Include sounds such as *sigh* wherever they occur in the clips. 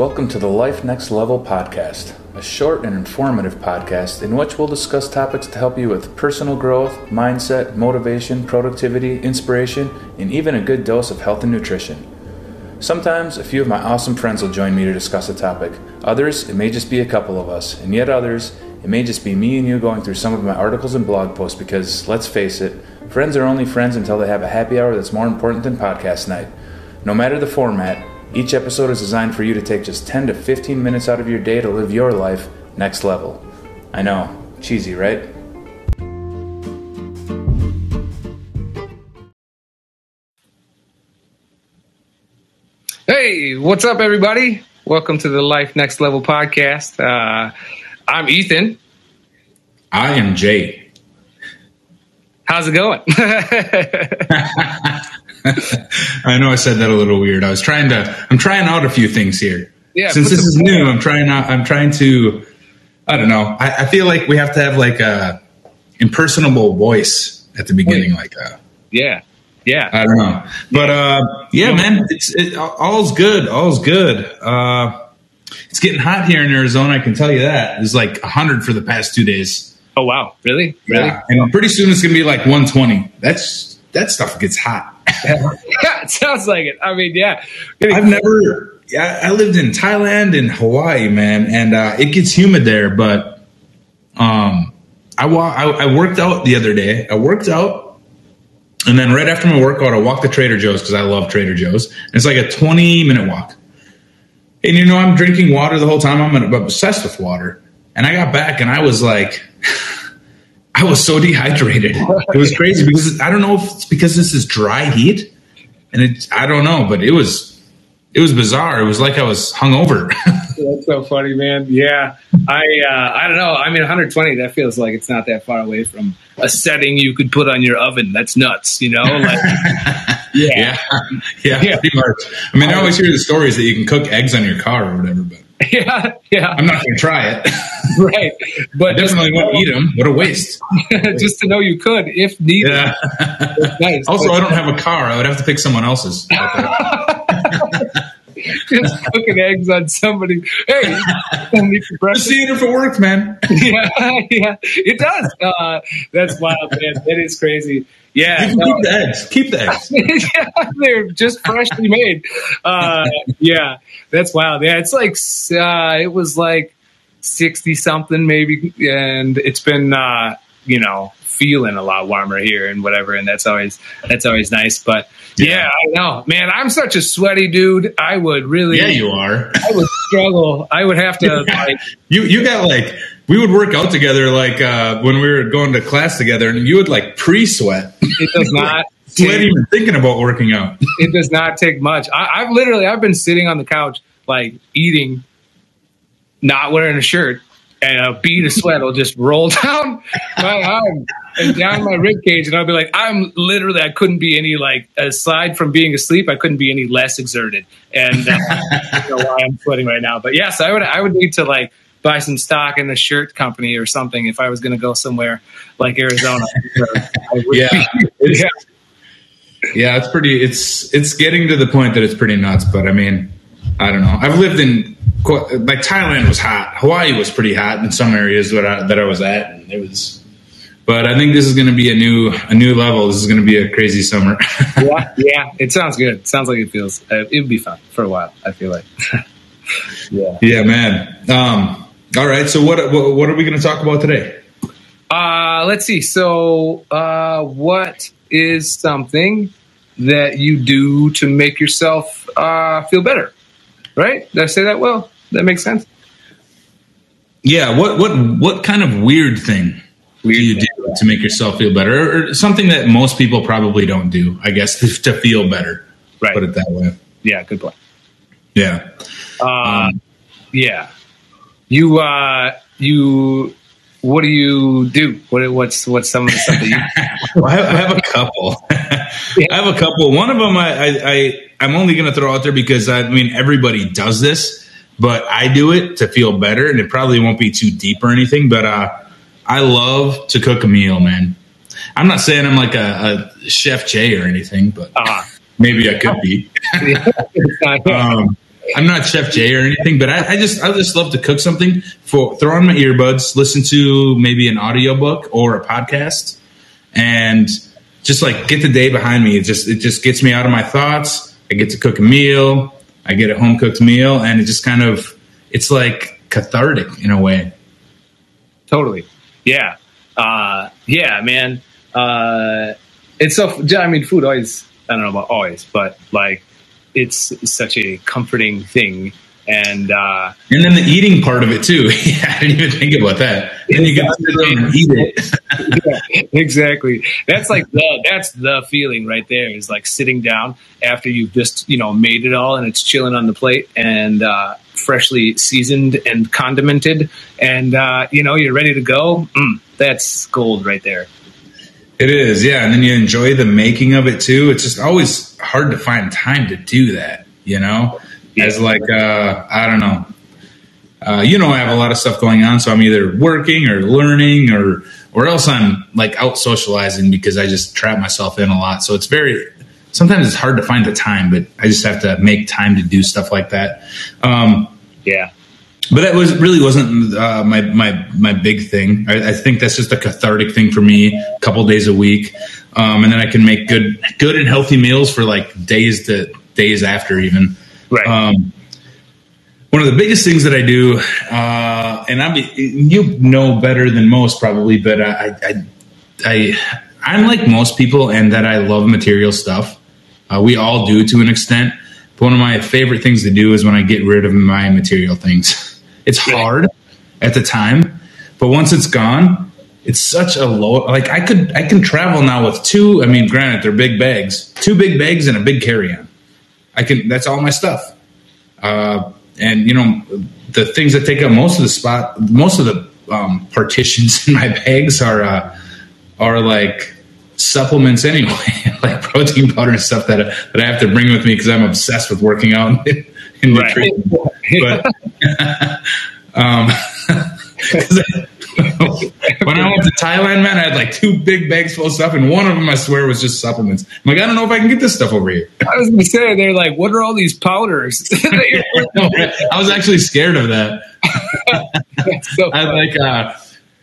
Welcome to the Life Next Level podcast, a short and informative podcast in which we'll discuss topics to help you with personal growth, mindset, motivation, productivity, inspiration, and even a good dose of health and nutrition. Sometimes a few of my awesome friends will join me to discuss a topic. Others, it may just be a couple of us, and yet others, it may just be me and you going through some of my articles and blog posts because, let's face it, friends are only friends until they have a happy hour that's more important than podcast night. No matter the format, each episode is designed for you to take just 10 to 15 minutes out of your day to live your life next level. I know, cheesy, right? Hey, what's up, everybody? Welcome to the Life Next Level podcast. Uh, I'm Ethan. I am Jay. How's it going? *laughs* *laughs* *laughs* I know I said that a little weird. I was trying to. I'm trying out a few things here. Yeah, Since this is new, I'm trying out. I'm trying to. I don't know. I, I feel like we have to have like a impersonable voice at the beginning, like a. yeah, yeah. I don't know, but uh, yeah, man, it's it, all's good. All's good. Uh, it's getting hot here in Arizona. I can tell you that. It's like hundred for the past two days. Oh wow, really? Really? Yeah, and pretty soon it's gonna be like 120. That's that stuff gets hot. Yeah, *laughs* it sounds like it. I mean, yeah. I've never. Yeah, I lived in Thailand and Hawaii, man, and uh, it gets humid there. But um, I, wa- I I worked out the other day. I worked out, and then right after my workout, I walked to Trader Joe's because I love Trader Joe's. And it's like a twenty minute walk. And you know, I'm drinking water the whole time. I'm obsessed with water. And I got back, and I was like. *laughs* I was so dehydrated. It was crazy because I don't know if it's because this is dry heat, and it I don't know, but it was it was bizarre. It was like I was hungover. *laughs* That's so funny, man. Yeah, I uh, I don't know. I mean, 120. That feels like it's not that far away from a setting you could put on your oven. That's nuts, you know. Like, *laughs* yeah, yeah, Yeah. pretty much. I mean, I always hear the stories that you can cook eggs on your car or whatever, but *laughs* yeah, yeah, I'm not going to try it. *laughs* right. But I *laughs* definitely won't eat them. What a waste. just to know you could, if needed. Yeah. Nice. also, I don't have a car. I would have to pick someone else's. Just cooking eggs on somebody. Hey, I need for Just breakfast. seeing if it worked, man. *laughs* yeah, yeah, it does. Uh, that's wild, man. It is crazy. Yeah, You can no. keep the eggs. Keep the eggs. *laughs* yeah, they're just freshly made. Uh, yeah, that's wild. Yeah, it's like uh, it was like sixty something maybe, and it's been uh, you know feeling a lot warmer here and whatever, and that's always that's always nice. But yeah, I know, man. I'm such a sweaty dude. I would really, Yeah, you are. I would struggle. I would have to *laughs* like. you you got like we would work out together like uh, when we were going to class together, and you would like pre-sweat, It does *laughs* not. take- even thinking about working out. *laughs* it does not take much. I, I've literally I've been sitting on the couch like eating, not wearing a shirt, and a bead of sweat will just roll down my arm and down my rib cage, and I'll be like, I'm literally I couldn't be any like aside from being asleep, I couldn't be any less exerted, and uh, I don't know why I'm sweating right now. But yes, I would I would need to like buy some stock in a shirt company or something if I was going to go somewhere like Arizona. Yeah, it's, yeah. yeah, it's pretty. It's it's getting to the point that it's pretty nuts. But I mean, I don't know. I've lived in like Thailand was hot. Hawaii was pretty hot in some areas that I, that I was at, and it was. But I think this is going to be a new a new level. This is going to be a crazy summer. *laughs* yeah, yeah, it sounds good. sounds like it feels. Uh, it would be fun for a while. I feel like. *laughs* yeah. yeah, man. Um, all right. So what what, what are we going to talk about today? Uh, let's see. So, uh, what is something that you do to make yourself uh, feel better? Right? Did I say that well? That makes sense. Yeah. What what what kind of weird thing do you do to make yourself feel better, or, or something that most people probably don't do? I guess to, *laughs* to feel better. Right. Put it that way. Yeah. Good point. Yeah. Uh, Um, yeah. You. Uh, you. What do you do? What, what's what's some of the stuff that you? *laughs* Well, I, have, I have a couple. *laughs* I have a couple. One of them, I, I, I I'm only going to throw out there because I mean everybody does this, but I do it to feel better, and it probably won't be too deep or anything. But uh, I love to cook a meal, man. I'm not saying I'm like a, a chef Jay or anything, but Uh, maybe I could be. *laughs* Um, I'm not Chef Jay or anything, but I, I, just I just love to cook something for throw on my earbuds, listen to maybe an audiobook or a podcast, and just like get the day behind me. It just it just gets me out of my thoughts. I get to cook a meal. I get a home cooked meal, and it just kind of it's like cathartic in a way. Totally, yeah, uh, yeah, man. Uh, it's so. I mean, food always. I don't know about always, but like it's such a comforting thing. And uh, and then the eating part of it too. yeah, *laughs* I didn't even think about that. Then you get to sit down and eat it. *laughs* yeah, exactly. That's like the that's the feeling right there. Is like sitting down after you've just you know made it all and it's chilling on the plate and uh, freshly seasoned and condimented, and uh, you know you're ready to go. Mm, that's gold right there. It is, yeah. And then you enjoy the making of it too. It's just always hard to find time to do that, you know? Yeah. As like, uh, I don't know. Uh, you know, I have a lot of stuff going on, so I'm either working or learning or, or else I'm like out socializing because I just trap myself in a lot. So it's very, sometimes it's hard to find the time, but I just have to make time to do stuff like that. Um, yeah but that was really wasn't uh, my my my big thing. I, I, think that's just a cathartic thing for me. A couple days a week, um, and then I can make good good and healthy meals for like days to days after even. Right. Um, one of the biggest things that I do, uh, and I you know better than most probably, but I, I, I I'm like most people, and that I love material stuff. Uh, we all do to an extent. One of my favorite things to do is when I get rid of my material things. *laughs* It's hard at the time, but once it's gone, it's such a low. Like I could, I can travel now with two. I mean, granted, they're big bags, two big bags and a big carry-on. I can. That's all my stuff. Uh, and you know, the things that take up most of the spot, most of the um, partitions *laughs* in my bags are uh, are like supplements anyway, *laughs* like protein powder and stuff that that I have to bring with me because I'm obsessed with working out *laughs* and nutrition. Right. But *laughs* um, when I went to Thailand, man, I had like two big bags full of stuff, and one of them, I swear, was just supplements. I'm like, I don't know if I can get this stuff over here. I was to say, they're like, what are all these powders? I was actually scared of that. so I like. Uh,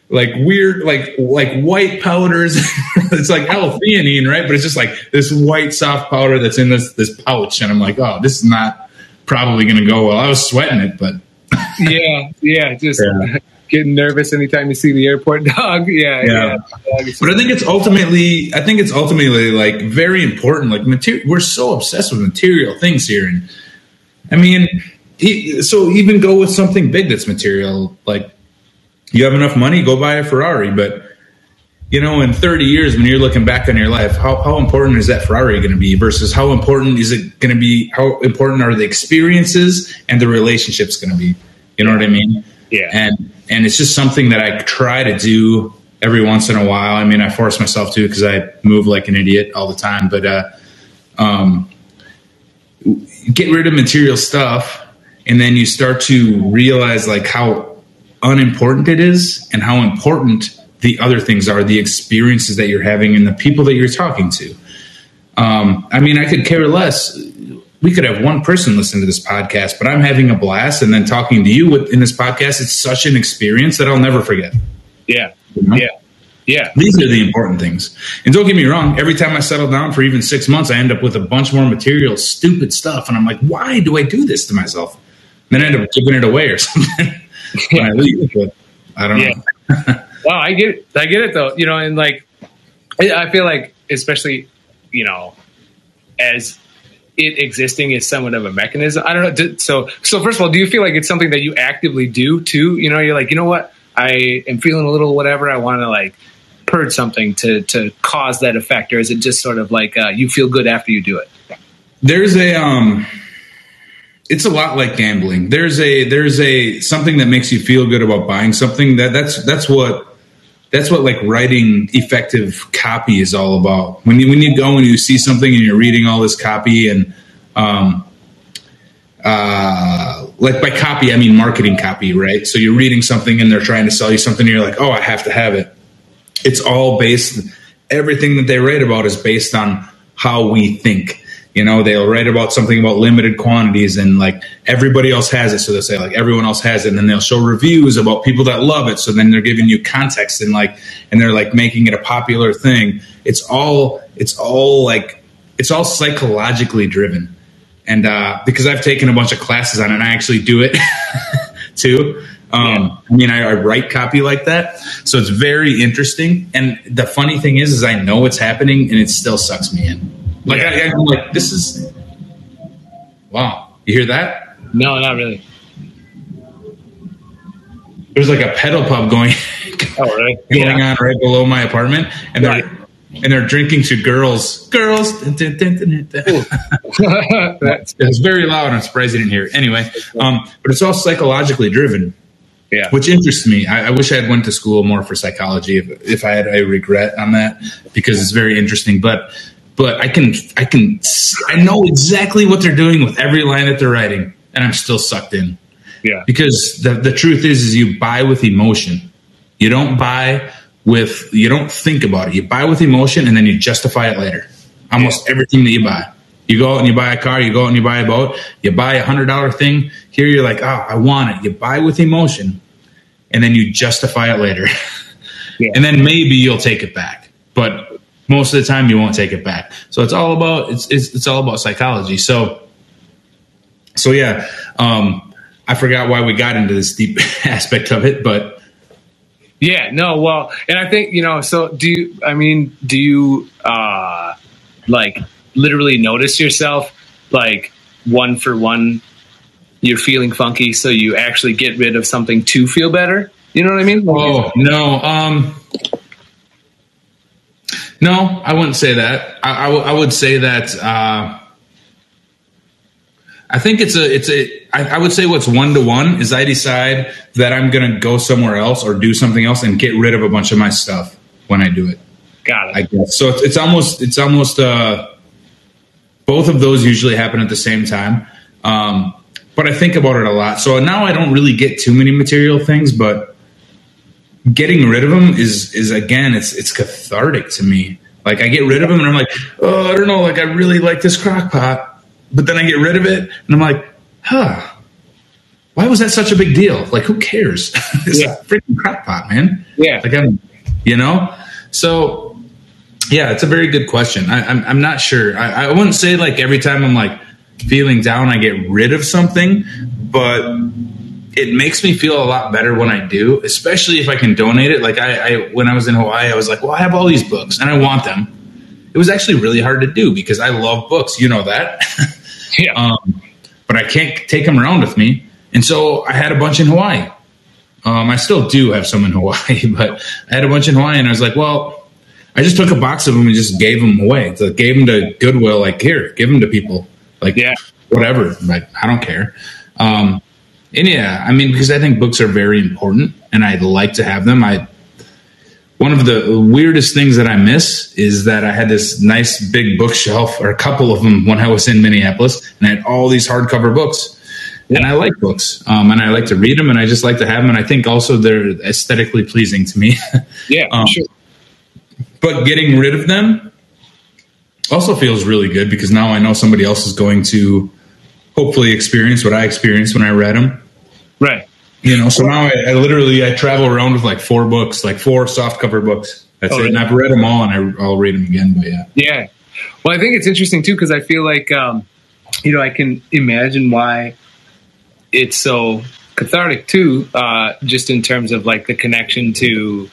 like weird, like like white powders. *laughs* it's like L-theanine, right? But it's just like this white soft powder that's in this this pouch, and I'm like, oh, this is not probably going to go well. I was sweating it, but *laughs* yeah, yeah, just yeah. *laughs* getting nervous anytime you see the airport dog. Yeah, yeah. yeah. But I think it's ultimately, I think it's ultimately like very important. Like material, we're so obsessed with material things here, and I mean, so even go with something big that's material. Like you have enough money, go buy a Ferrari, but you know, in 30 years, when you're looking back on your life, how, how important is that Ferrari going to be versus how important is it going to be? How important are the experiences and the relationships going to be? You know what I mean? Yeah. And, and it's just something that I try to do every once in a while. I mean, I force myself to because I move like an idiot all the time, but, uh, um, get rid of material stuff. And then you start to realize like how unimportant it is and how important the other things are the experiences that you're having and the people that you're talking to. Um, I mean, I could care less. We could have one person listen to this podcast, but I'm having a blast, and then talking to you in this podcast. It's such an experience that I'll never forget. Yeah, you know? yeah, yeah. These are the important things. And don't get me wrong. Every time I settle down for even six months, I end up with a bunch more material, stupid stuff, and I'm like, why do I do this to myself? And then I end up giving it away or *laughs* something *laughs* when I leave. But I don't yeah. know. *laughs* well, I get it. I get it though. You know, and like I feel like especially, you know, as it existing is somewhat of a mechanism. I don't know. So, so first of all, do you feel like it's something that you actively do too? You know, you're like, you know what? I am feeling a little whatever. I want to like purge something to to cause that effect, or is it just sort of like uh, you feel good after you do it? There's a um, it's a lot like gambling. There's a there's a something that makes you feel good about buying something. That that's that's what that's what like writing effective copy is all about. When you when you go and you see something and you're reading all this copy and um, uh, like by copy I mean marketing copy, right? So you're reading something and they're trying to sell you something, and you're like, oh, I have to have it. It's all based. Everything that they write about is based on how we think you know they'll write about something about limited quantities and like everybody else has it so they'll say like everyone else has it and then they'll show reviews about people that love it so then they're giving you context and like and they're like making it a popular thing it's all it's all like it's all psychologically driven and uh because i've taken a bunch of classes on it and i actually do it *laughs* too um. I mean, I, I, write copy like that, so it's very interesting. And the funny thing is, is I know it's happening, and it still sucks me in. Like yeah. I, am like, this is wow. You hear that? No, not really. There's like a pedal pub going, oh, right? *laughs* going yeah. on right below my apartment, and right. they're and they're drinking to girls. Girls. *laughs* it's very loud. I'm surprised you didn't hear it. Anyway, um, but it's all psychologically driven. Yeah. Which interests me. I, I, wish I had went to school more for psychology if, if I had a regret on that because it's very interesting. But but I can I can I know exactly what they're doing with every line that they're writing, and I'm still sucked in. Yeah. Because the the truth is is you buy with emotion. You don't buy with you don't think about it. You buy with emotion and then you justify it later. Almost yeah. everything that you buy. You go out and you buy a car, you go out and you buy a boat, you buy a hundred dollar thing. Here you're like, oh, I want it. You buy with emotion, and then you justify it later. *laughs* Yeah. and then maybe you'll take it back. But most of the time you won't take it back. So it's all about it's it's, it's all about psychology. So so yeah, um, I forgot why we got into this deep *laughs* aspect of it, but yeah, no, well, and I think you know. So do you? I mean, do you uh, like literally notice yourself like one for one? You're feeling funky, so you actually get rid of something to feel better. You know what I mean? Like, oh no, um, no, I wouldn't say that. I, I, w- I would say that. Uh, I think it's a it's a I, I would say what's one to one is I decide that I'm going to go somewhere else or do something else and get rid of a bunch of my stuff when I do it. Got it. I guess so. It's, it's almost it's almost uh, both of those usually happen at the same time. Um, but I think about it a lot. So now I don't really get too many material things, but getting rid of them is is again it's it's cathartic to me. Like I get rid of them and I'm like, oh, I don't know, like I really like this crock pot, but then I get rid of it and I'm like, huh, why was that such a big deal? Like who cares? *laughs* it's yeah. a freaking crock pot, man. Yeah, like I'm, you know. So yeah, it's a very good question. I, am I'm, I'm not sure. I, I wouldn't say like every time I'm like feeling down, I get rid of something, but it makes me feel a lot better when I do, especially if I can donate it. Like I, I, when I was in Hawaii, I was like, well, I have all these books and I want them. It was actually really hard to do because I love books. You know that. *laughs* yeah. Um, but I can't take them around with me. And so I had a bunch in Hawaii. Um, I still do have some in *laughs* Hawaii, but I had a bunch in Hawaii and I was like, well, I just took a box of them and just gave them away. So gave them to Goodwill, like here, give them to people. Like, yeah, whatever. Like, I don't care. Um, and yeah, I mean, because I think books are very important, and I'd like to have them. I one of the weirdest things that I miss is that I had this nice big bookshelf, or a couple of them, when I was in Minneapolis, and I had all these hardcover books. And I like books, um, and I like to read them, and I just like to have them. And I think also they're aesthetically pleasing to me. *laughs* yeah, um, sure. But getting rid of them also feels really good because now I know somebody else is going to hopefully experience what I experienced when I read them. Right. You know, so now I, I literally I travel around with like four books, like four soft cover books. That's oh, it. And I've read them all, and I, will read them again. But yeah, yeah. Well, I think it's interesting too because I feel like um, you know I can imagine why it's so cathartic too, uh, just in terms of like the connection to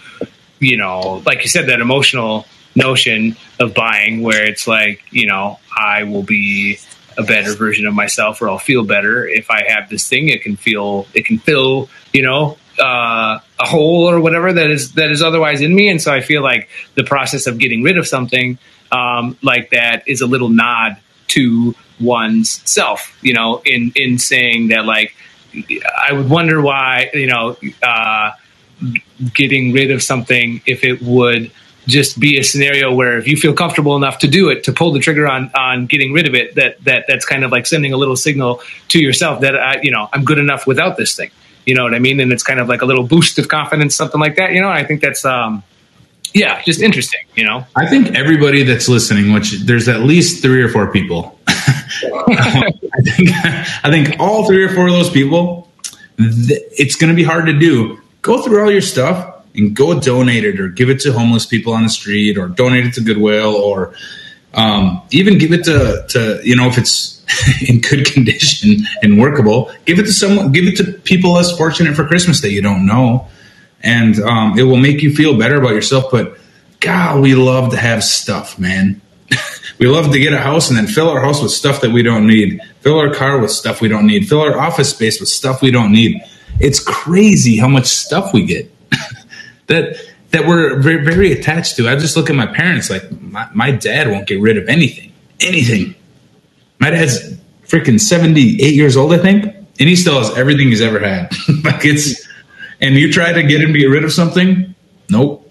you know, like you said, that emotional notion of buying, where it's like you know I will be a better version of myself or I'll feel better if I have this thing. It can feel, it can fill, you know, uh, a hole or whatever that is, that is otherwise in me. And so I feel like the process of getting rid of something, um, like that is a little nod to one's self, you know, in, in saying that like, I would wonder why, you know, uh, getting rid of something, if it would, just be a scenario where if you feel comfortable enough to do it to pull the trigger on on getting rid of it that that that's kind of like sending a little signal to yourself that I you know I'm good enough without this thing. You know what I mean? And it's kind of like a little boost of confidence something like that. You know I think that's um yeah just interesting you know? I think everybody that's listening which there's at least three or four people. *laughs* I think I think all three or four of those people, th- it's going to be hard to do. Go through all your stuff and go donate it or give it to homeless people on the street or donate it to Goodwill or um, even give it to, to you know if it's *laughs* in good condition and workable, give it to someone, give it to people less fortunate for Christmas that you don't know, and um, it will make you feel better about yourself. But God, we love to have stuff, man. *laughs* we love to get a house and then fill our house with stuff that we don't need, fill our car with stuff we don't need, fill our office space with stuff we don't need. It's crazy how much stuff we get that that we're very, very attached to. I just look at my parents like my, my dad won't get rid of anything, anything. My dad's freaking 78 years old, I think, and he still has everything he's ever had. *laughs* like it's, and you try to get him to get rid of something, nope.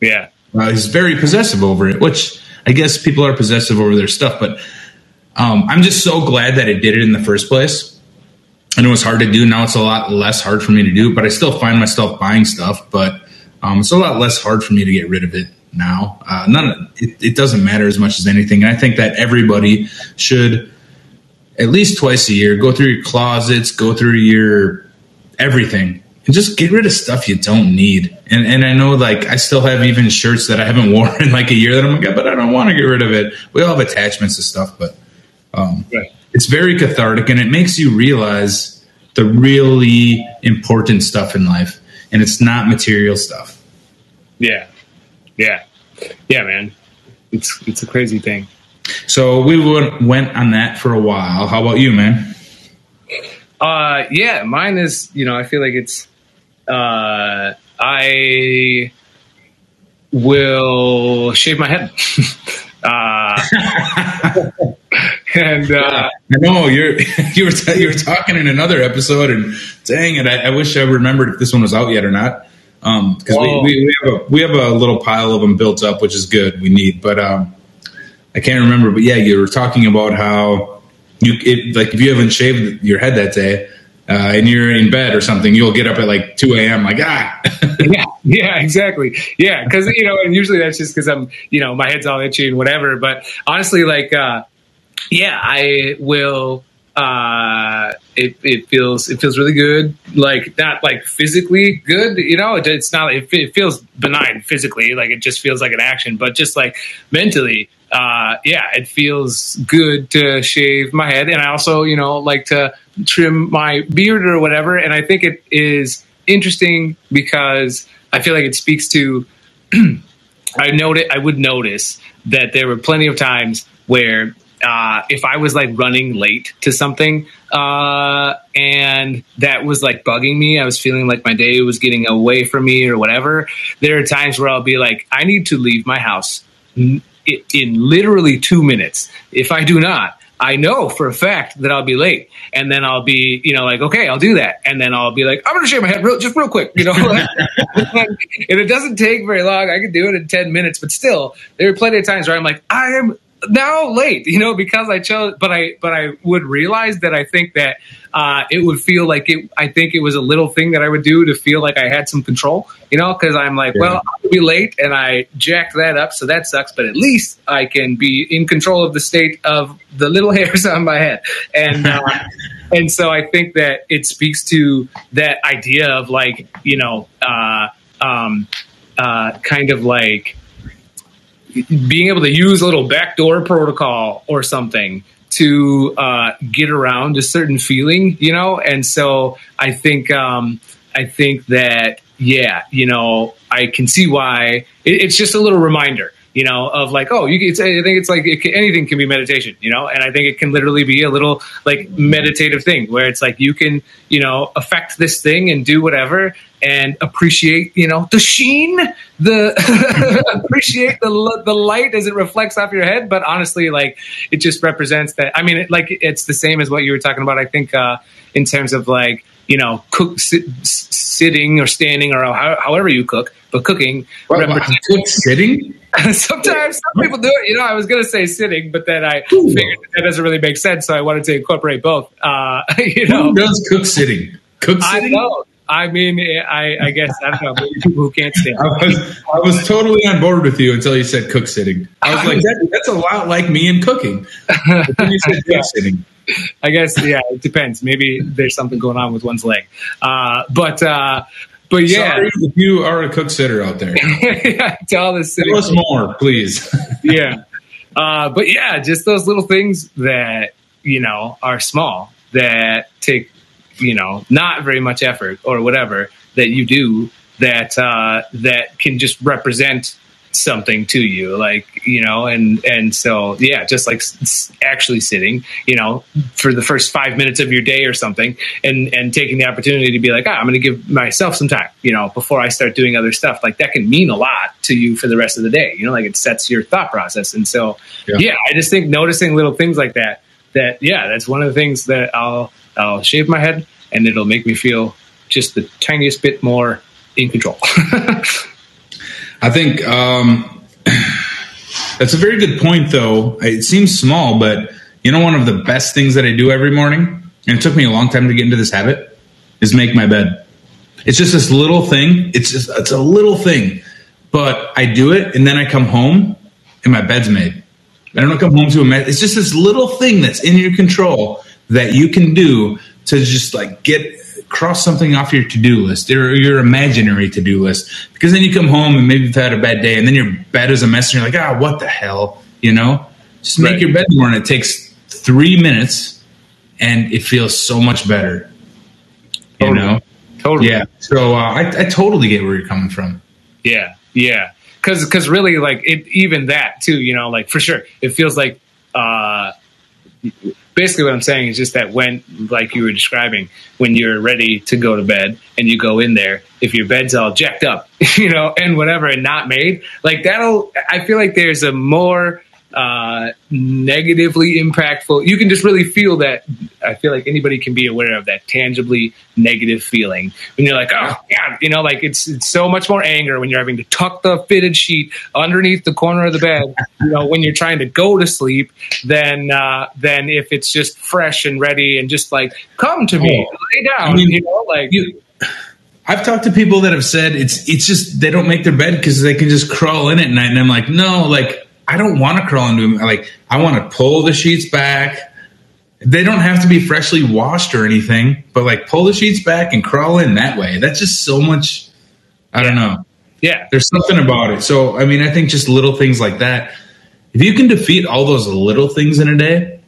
Yeah. Uh, he's very possessive over it, which I guess people are possessive over their stuff, but um, I'm just so glad that it did it in the first place. And it was hard to do. Now it's a lot less hard for me to do, but I still find myself buying stuff. But um, it's a lot less hard for me to get rid of it now. Uh, none, it, it doesn't matter as much as anything. And I think that everybody should at least twice a year go through your closets, go through your everything, and just get rid of stuff you don't need. And and I know like I still have even shirts that I haven't *laughs* worn in like a year that I'm like, but I don't want to get rid of it. We all have attachments to stuff, but um, right. it's very cathartic and it makes you realize the really important stuff in life, and it's not material stuff. Yeah, yeah, yeah, man. It's it's a crazy thing. So we went on that for a while. How about you, man? Uh, yeah, mine is. You know, I feel like it's. Uh, I will shave my head. *laughs* uh, *laughs* and uh, I know you're *laughs* you were t- you were talking in another episode, and dang it, I, I wish I remembered if this one was out yet or not because um, we, we, we, have a we have a little pile of them built up, which is good. We need, but um, I can't remember. But yeah, you were talking about how you it, like if you haven't shaved your head that day. Uh, and you're in bed or something, you'll get up at like 2 a.m. like ah, *laughs* yeah, yeah, exactly, yeah, because you know, and usually that's just because I'm, you know, my head's all itchy and whatever. But honestly, like, uh, yeah, I will uh, it, it feels it feels really good. Like not like physically good, you know. It, it's not. It, it, feels benign physically, like it just feels like an action. But just like mentally, uh, yeah, it feels good to shave my head, and I also, you know, like to trim my beard or whatever. And I think it is interesting because I feel like it speaks to. *clears throat* I noted I would notice that there were plenty of times where uh, if I was like running late to something uh, and that was like bugging me, I was feeling like my day was getting away from me or whatever. There are times where I'll be like, I need to leave my house in, in literally two minutes. If I do not, I know for a fact that I'll be late, and then I'll be, you know, like, okay, I'll do that, and then I'll be like, I'm going to shave my head real, just real quick, you know. *laughs* and it doesn't take very long. I can do it in ten minutes, but still, there are plenty of times where I'm like, I am now late, you know, because I chose, but I, but I would realize that I think that uh, it would feel like it. I think it was a little thing that I would do to feel like I had some control, you know, because I'm like, yeah. well, I'll be late, and I jacked that up, so that sucks. But at least I can be in control of the state of the little *laughs* hairs on my head, and uh, *laughs* and so I think that it speaks to that idea of like, you know, uh, um, uh, kind of like being able to use a little backdoor protocol or something to uh, get around a certain feeling, you know. And so I think um, I think that yeah, you know, I can see why it, it's just a little reminder you know, of like, oh, you can, I think it's like it can, anything can be meditation, you know, and I think it can literally be a little like meditative thing where it's like you can, you know, affect this thing and do whatever and appreciate, you know, the sheen, the *laughs* appreciate the the light as it reflects off your head. But honestly, like it just represents that. I mean, it, like it's the same as what you were talking about. I think uh, in terms of like you know, cook sit, sitting or standing or how, however you cook, but cooking. Remember, cook *laughs* sitting? *laughs* Sometimes some people do it. You know, I was going to say sitting, but then I Ooh. figured that, that doesn't really make sense, so I wanted to incorporate both. Uh, *laughs* you know, Who does cook sitting? Cook sitting. I know. I mean, I, I guess I don't know. People who can't stand. I was, I was totally on board with you until you said cook sitting. I was like, that, that's a lot like me in cooking. You said cook sitting. I guess yeah, it depends. Maybe there's something going on with one's leg. Uh, but uh, but yeah, Sorry if you are a cook sitter out there. yeah, all this *laughs* Tell us more, please. *laughs* yeah. Uh, but yeah, just those little things that, you know, are small that take, you know, not very much effort or whatever that you do that, uh, that can just represent something to you like you know and and so yeah just like s- actually sitting you know for the first five minutes of your day or something and and taking the opportunity to be like ah, i'm going to give myself some time you know before i start doing other stuff. Like that can mean a lot to you for the rest of the day you know like it sets your thought process. And so Yeah. yeah, i just think noticing little things like that that yeah that's one of the things that i'll i'll shave my head and it'll make me feel just the tiniest bit more in control *laughs* I think um, *clears throat* that's a very good point, though. It seems small, but you know, one of the best things that I do every morning, and it took me a long time to get into this habit, is make my bed. It's just this little thing. It's just it's a little thing, but I do it, and then I come home, and my bed's made. I don't come home to a mess. It's just this little thing that's in your control that you can do to just like get cross something off your to-do list or your imaginary to-do list. Because then you come home and maybe you've had a bad day, and then your bed is a mess, and you're like, ah, what the hell, you know? Just make Right. your bed more, and it takes three minutes, and it feels so much better. You Totally. know? totally Yeah. So uh, I, I totally get where you're coming from. Yeah, yeah. Because because really, like it, even that too. You know, like for sure, it feels like. uh Basically, what I'm saying is just that when, like you were describing, when you're ready to go to bed and you go in there, if your bed's all jacked up, *laughs* you know, and whatever, and not made, like that'll. I feel like there's a more uh, negatively impactful. You can just really feel that. I feel like anybody can be aware of that tangibly negative feeling when you're like, oh yeah, you know, like it's it's so much more anger when you're having to tuck the fitted sheet underneath the corner of the bed. You know, when you're trying to go to sleep, than uh, than if it's just fresh and ready and just like come to me, Oh. lay down. I mean, you know, like you I've talked to people that have said it's it's just they don't make their bed because they can just crawl in at night, and I'm like, no, like I don't want to crawl into them. Like I want to pull the sheets back. They don't have to be freshly washed or anything, but like pull the sheets back and crawl in that way. That's just so much. I don't know. yeah, There's something about it. So I mean, I think just little things like that. If you can defeat all those little things in a day,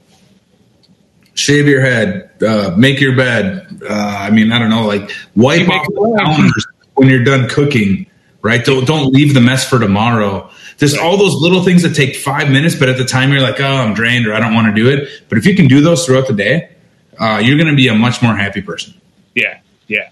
shave your head, uh, make your bed. Uh, I mean, I don't know, like wipe off the counters when you're done cooking. Right? Don't don't leave the mess for tomorrow. There's all those little things that take five minutes, but at the time you're like, oh, I'm drained or I don't want to do it. But if you can do those throughout the day, uh, you're going to be a much more happy person. Yeah, yeah,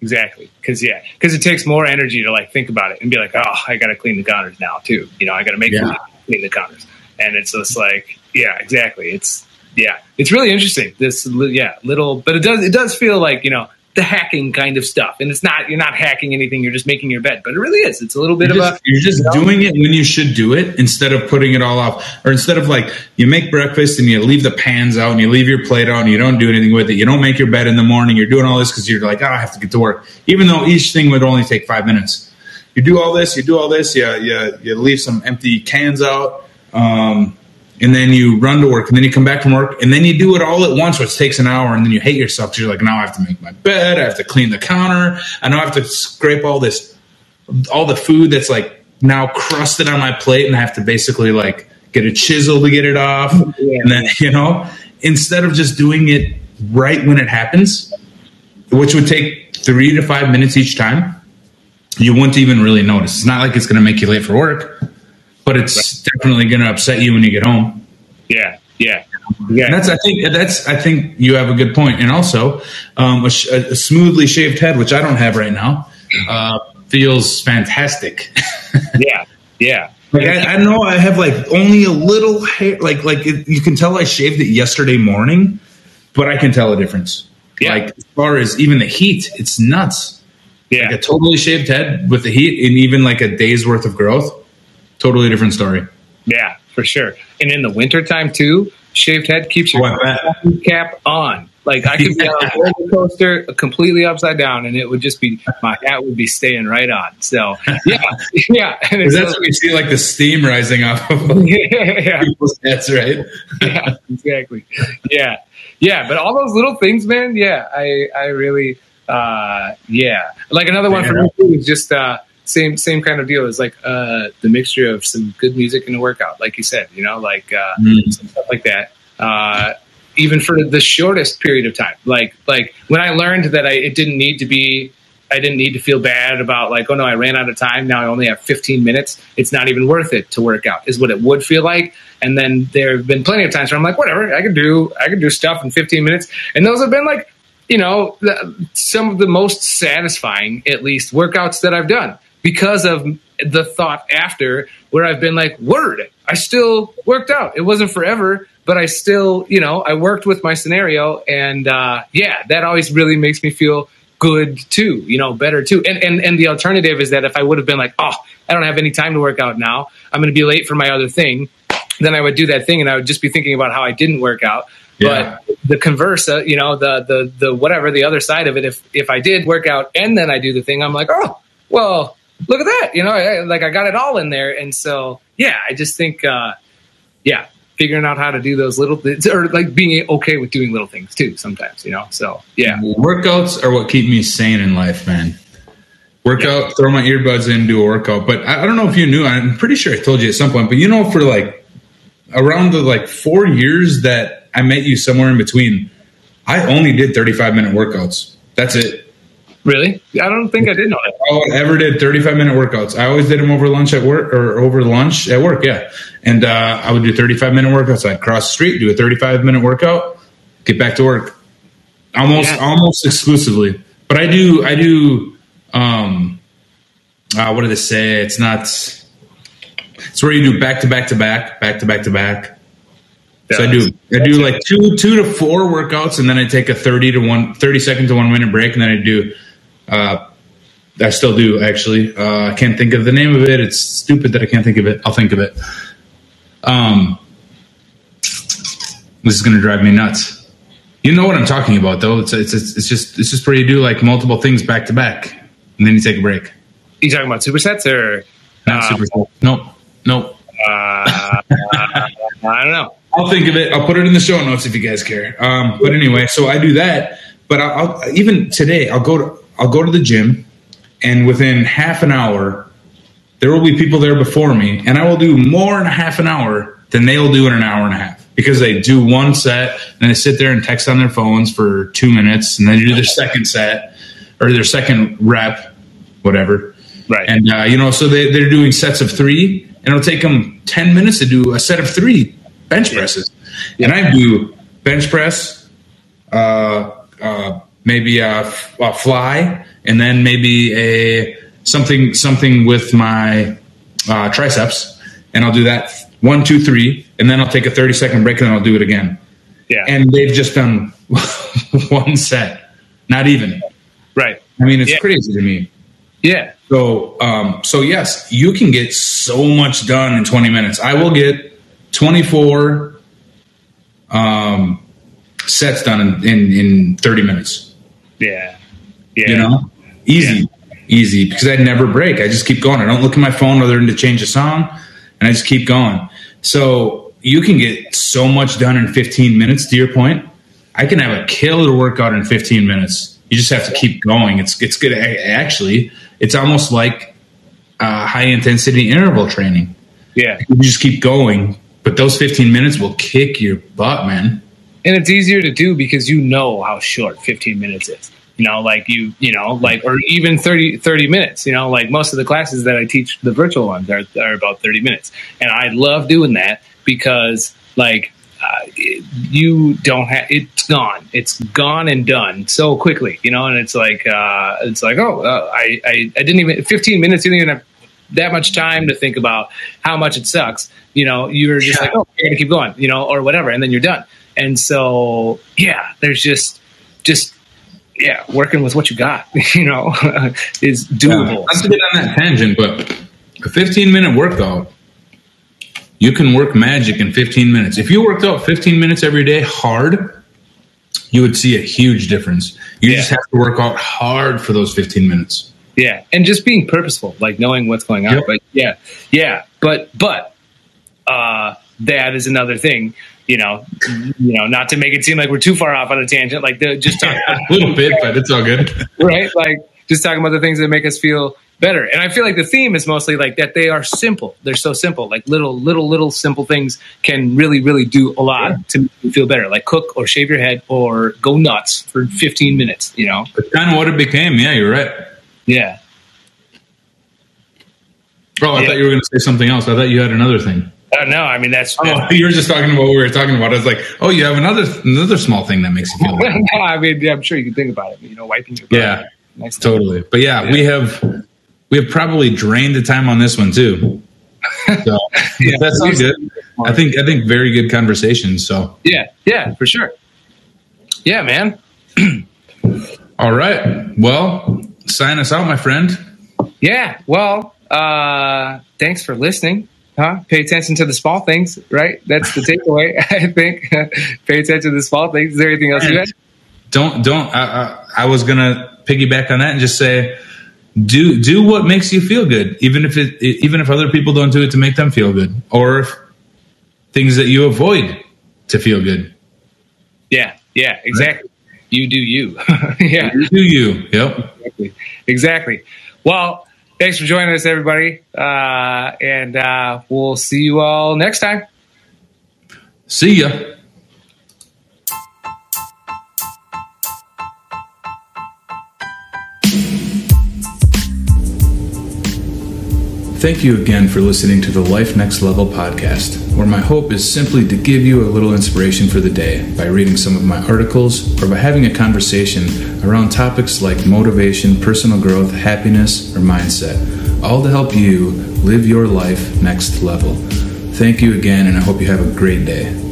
exactly. Because yeah, because it takes more energy to like think about it and be like, oh, I got to clean the counters now too. You know, I got to make Yeah. clean the counters, and it's just like, yeah, exactly. It's yeah, it's really interesting. This yeah, little, but it does it does feel like you know the hacking kind of stuff, and it's not you're not hacking anything. You're just making your bed, but it really is. It's a little bit You're of just, you're just you know? doing it when you should do it instead of putting it all off. Or instead of like you make breakfast and you leave the pans out and you leave your plate out and you don't do anything with it. You don't make your bed in the morning. You're doing all this because you're like, oh, I have to get to work. Even though each thing would only take five minutes. You do all this, you do all this, you, you, you leave some empty cans out. Um, and then you run to work and then you come back from work and then you do it all at once which takes an hour and then you hate yourself because you're like now i have to make my bed i have to clean the counter i know i have to scrape all this all the food that's like now crusted on my plate and i have to basically like get a chisel to get it off *laughs* Yeah. and then you know instead of just doing it right when it happens which would take three to five minutes each time you wouldn't even really notice it's not like it's going to make you late for work but it's definitely going to upset you when you get home yeah, yeah, yeah. and that's I think that's I think you have a good point, and also um, a, sh- a smoothly shaved head, which I don't have right now, uh, feels fantastic. *laughs* yeah, yeah. like I, I know I have like only a little hair, like like it, you can tell I shaved it yesterday morning, but I can tell a difference. Yeah. Like as far as even the heat, it's nuts. Yeah, Like a totally shaved head with the heat, and even like a day's worth of growth, totally different story. Yeah, for sure. And in the wintertime too, shaved head keeps your Oh, I bet. coffee cap on. Like I could be on a *laughs* roller coaster completely upside down, and it would just be my hat would be staying right on. So *laughs* yeah, *laughs* yeah. And Because that's what you see, like the steam rising off of yeah, people's heads, right? yeah, exactly. Yeah, yeah. But all those little things, man. Yeah, I, I really, uh, yeah. Like another one for me too is just uh, same, same kind of deal. Is like uh, the mixture of some good music and a workout, like you said. You know, like uh, Mm. some stuff like that. Uh, even for the shortest period of time, like like when I learned that I it didn't need to be. I didn't need to feel bad about like, oh no, I ran out of time. Now I only have 15 minutes. It's not even worth it to work out, is what it would feel like. And then there have been plenty of times where I'm like, whatever, I could do, I could do stuff in 15 minutes. And those have been like, you know, the, some of the most satisfying, at least, workouts that I've done because of the thought after where I've been like, word, I still worked out. It wasn't forever, but I still, you know, I worked with my scenario. And uh, yeah, that always really makes me feel good too, you know, better too. And, and, and the alternative is that if I would have been like, oh, I don't have any time to work out now, I'm going to be late for my other thing, then I would do that thing and I would just be thinking about how I didn't work out. Yeah. But the converse, uh, you know, the, the, the whatever, the other side of it, if, if I did work out and then I do the thing, I'm like, oh, well, look at that. You know, I, like I got it all in there. And so, yeah, I just think, uh, yeah, figuring out how to do those little things or like being okay with doing little things too sometimes, you know? So, yeah. Workouts are what keep me sane in life, man. Workout, throw my earbuds in, do a workout. But I, I don't know if you knew. I'm pretty sure I told you at some point. But you know, for like around the like four years that I met you somewhere in between, I only did 35 minute workouts. That's it. Really? I don't think I did know that. I ever did 35 minute workouts. I always did them over lunch at work or over lunch at work. Yeah. And uh, I would do 35 minute workouts. I'd cross the street, do a 35 minute workout, get back to work almost, Yeah. almost exclusively. But I do, I do, um, uh, what do they say? It's not, it's where you do back to back to back, back to back to back. So I do I do like two two to four workouts and then I take a 30 to one 30 second to one minute break and then I do uh I still do actually. Uh I can't think of the name of it. It's stupid that I can't think of it. I'll think of it. Um this is gonna drive me nuts. You know what I'm talking about though. It's it's it's, it's just it's just where you do like multiple things back to back and then you take a break. You talking about supersets or? Not Uh, super cool. Nope. Nope. *laughs* Uh, I don't know. I'll think of it. I'll put it in the show notes if you guys care. Um, but anyway, so I do that. But I'll, I'll even today I'll go to I'll go to the gym, and within half an hour, there will be people there before me, and I will do more in a half an hour than they'll do in an hour and a half because they do one set and they sit there and text on their phones for two minutes, and then do their second set or their second rep, whatever. Right. And uh, you know, so they, they're doing sets of three, and it'll take them ten minutes to do a set of three bench presses. And I do bench press, uh, uh, maybe a fly, and then maybe a something something with my uh, triceps, and I'll do that one, two, three, and then I'll take a thirty second break, and then I'll do it again. yeah. And they've just done *laughs* one set, not even. right. I mean, it's Yeah. crazy to me. Yeah. So, um, so yes, you can get so much done in 20 minutes. I will get 24 um, sets done in, in, in 30 minutes. Yeah. Yeah. You know, easy, easy because I never break. I just keep going. I don't look at my phone other than to change a song, and I just keep going. So you can get so much done in 15 minutes. To your point, I can have a killer workout in 15 minutes. You just have to keep going. It's it's good. Actually, it's almost like uh, high intensity interval training. Yeah. You just keep going, but those 15 minutes will kick your butt, man. And it's easier to do because you know how short 15 minutes is. You know, like you, you know, like, or even 30, 30 minutes, you know, like most of the classes that I teach, the virtual ones are, are about 30 minutes. And I love doing that because like, uh, it- you don't have it's gone it's gone and done so quickly you know and it's like uh it's like oh uh, I, I i didn't even 15 minutes you didn't even have that much time to think about how much it sucks you know you're just Yeah. like oh you're gonna keep going you know or whatever and then you're done and so yeah there's just just yeah working with what you got *laughs* you know *laughs* is doable Not to get on that tangent, but a 15 minute workout, you can work magic in 15 minutes. If you worked out 15 minutes every day hard, you would see a huge difference. You Yeah. just have to work out hard for those 15 minutes. Yeah, and just being purposeful, like knowing what's going on. Yep. But yeah, yeah, but but uh, that is another thing. You know, you know, not to make it seem like we're too far off on a tangent. Like the, just talk, *laughs* a little bit, but it's all good. right? Like just talking about the things that make us feel better. And I feel like the theme is mostly like that they are simple. They're so simple. Like little, little, little simple things can really, really do a lot to make you feel better. Like cook or shave your head or go nuts for 15 minutes. You know? That's kind of what it became. Yeah, you're right. Yeah. Oh, I Yeah. thought you were going to say something else. I thought you had another thing. Uh, no, I mean that's. Oh, *laughs* you were just talking about what we were talking about. I was like, oh, you have another another small thing that makes you feel no, *laughs* I mean, yeah, I'm sure you can think about it. You know, wiping your. Yeah, nice. totally. But yeah, we have we have probably drained the time on this one too. So *laughs* Yeah. that's all good. I think I think very good conversation. So Yeah, yeah, for sure. Yeah, man. *clears throat* all right, well, sign us out, my friend. Yeah. Well, uh, thanks for listening. Huh? Pay attention to the small things, right? That's the takeaway. *laughs* I think. *laughs* Pay attention to the small things. Is there anything else you had? Don't don't. I, I, I was gonna piggyback on that and just say, do do what makes you feel good, even if it even if other people don't do it to make them feel good, or if things that you avoid to feel good. Yeah, yeah, exactly. You do you. *laughs* yeah, Do you? Yep. exactly. Exactly. Well, thanks for joining us, everybody. Uh, and uh, we'll see you all next time. See ya. Thank you again for listening to the Life Next Level podcast, where my hope is simply to give you a little inspiration for the day by reading some of my articles or by having a conversation around topics like motivation, personal growth, happiness, or mindset, all to help you live your life next level. Thank you again, and I hope you have a great day.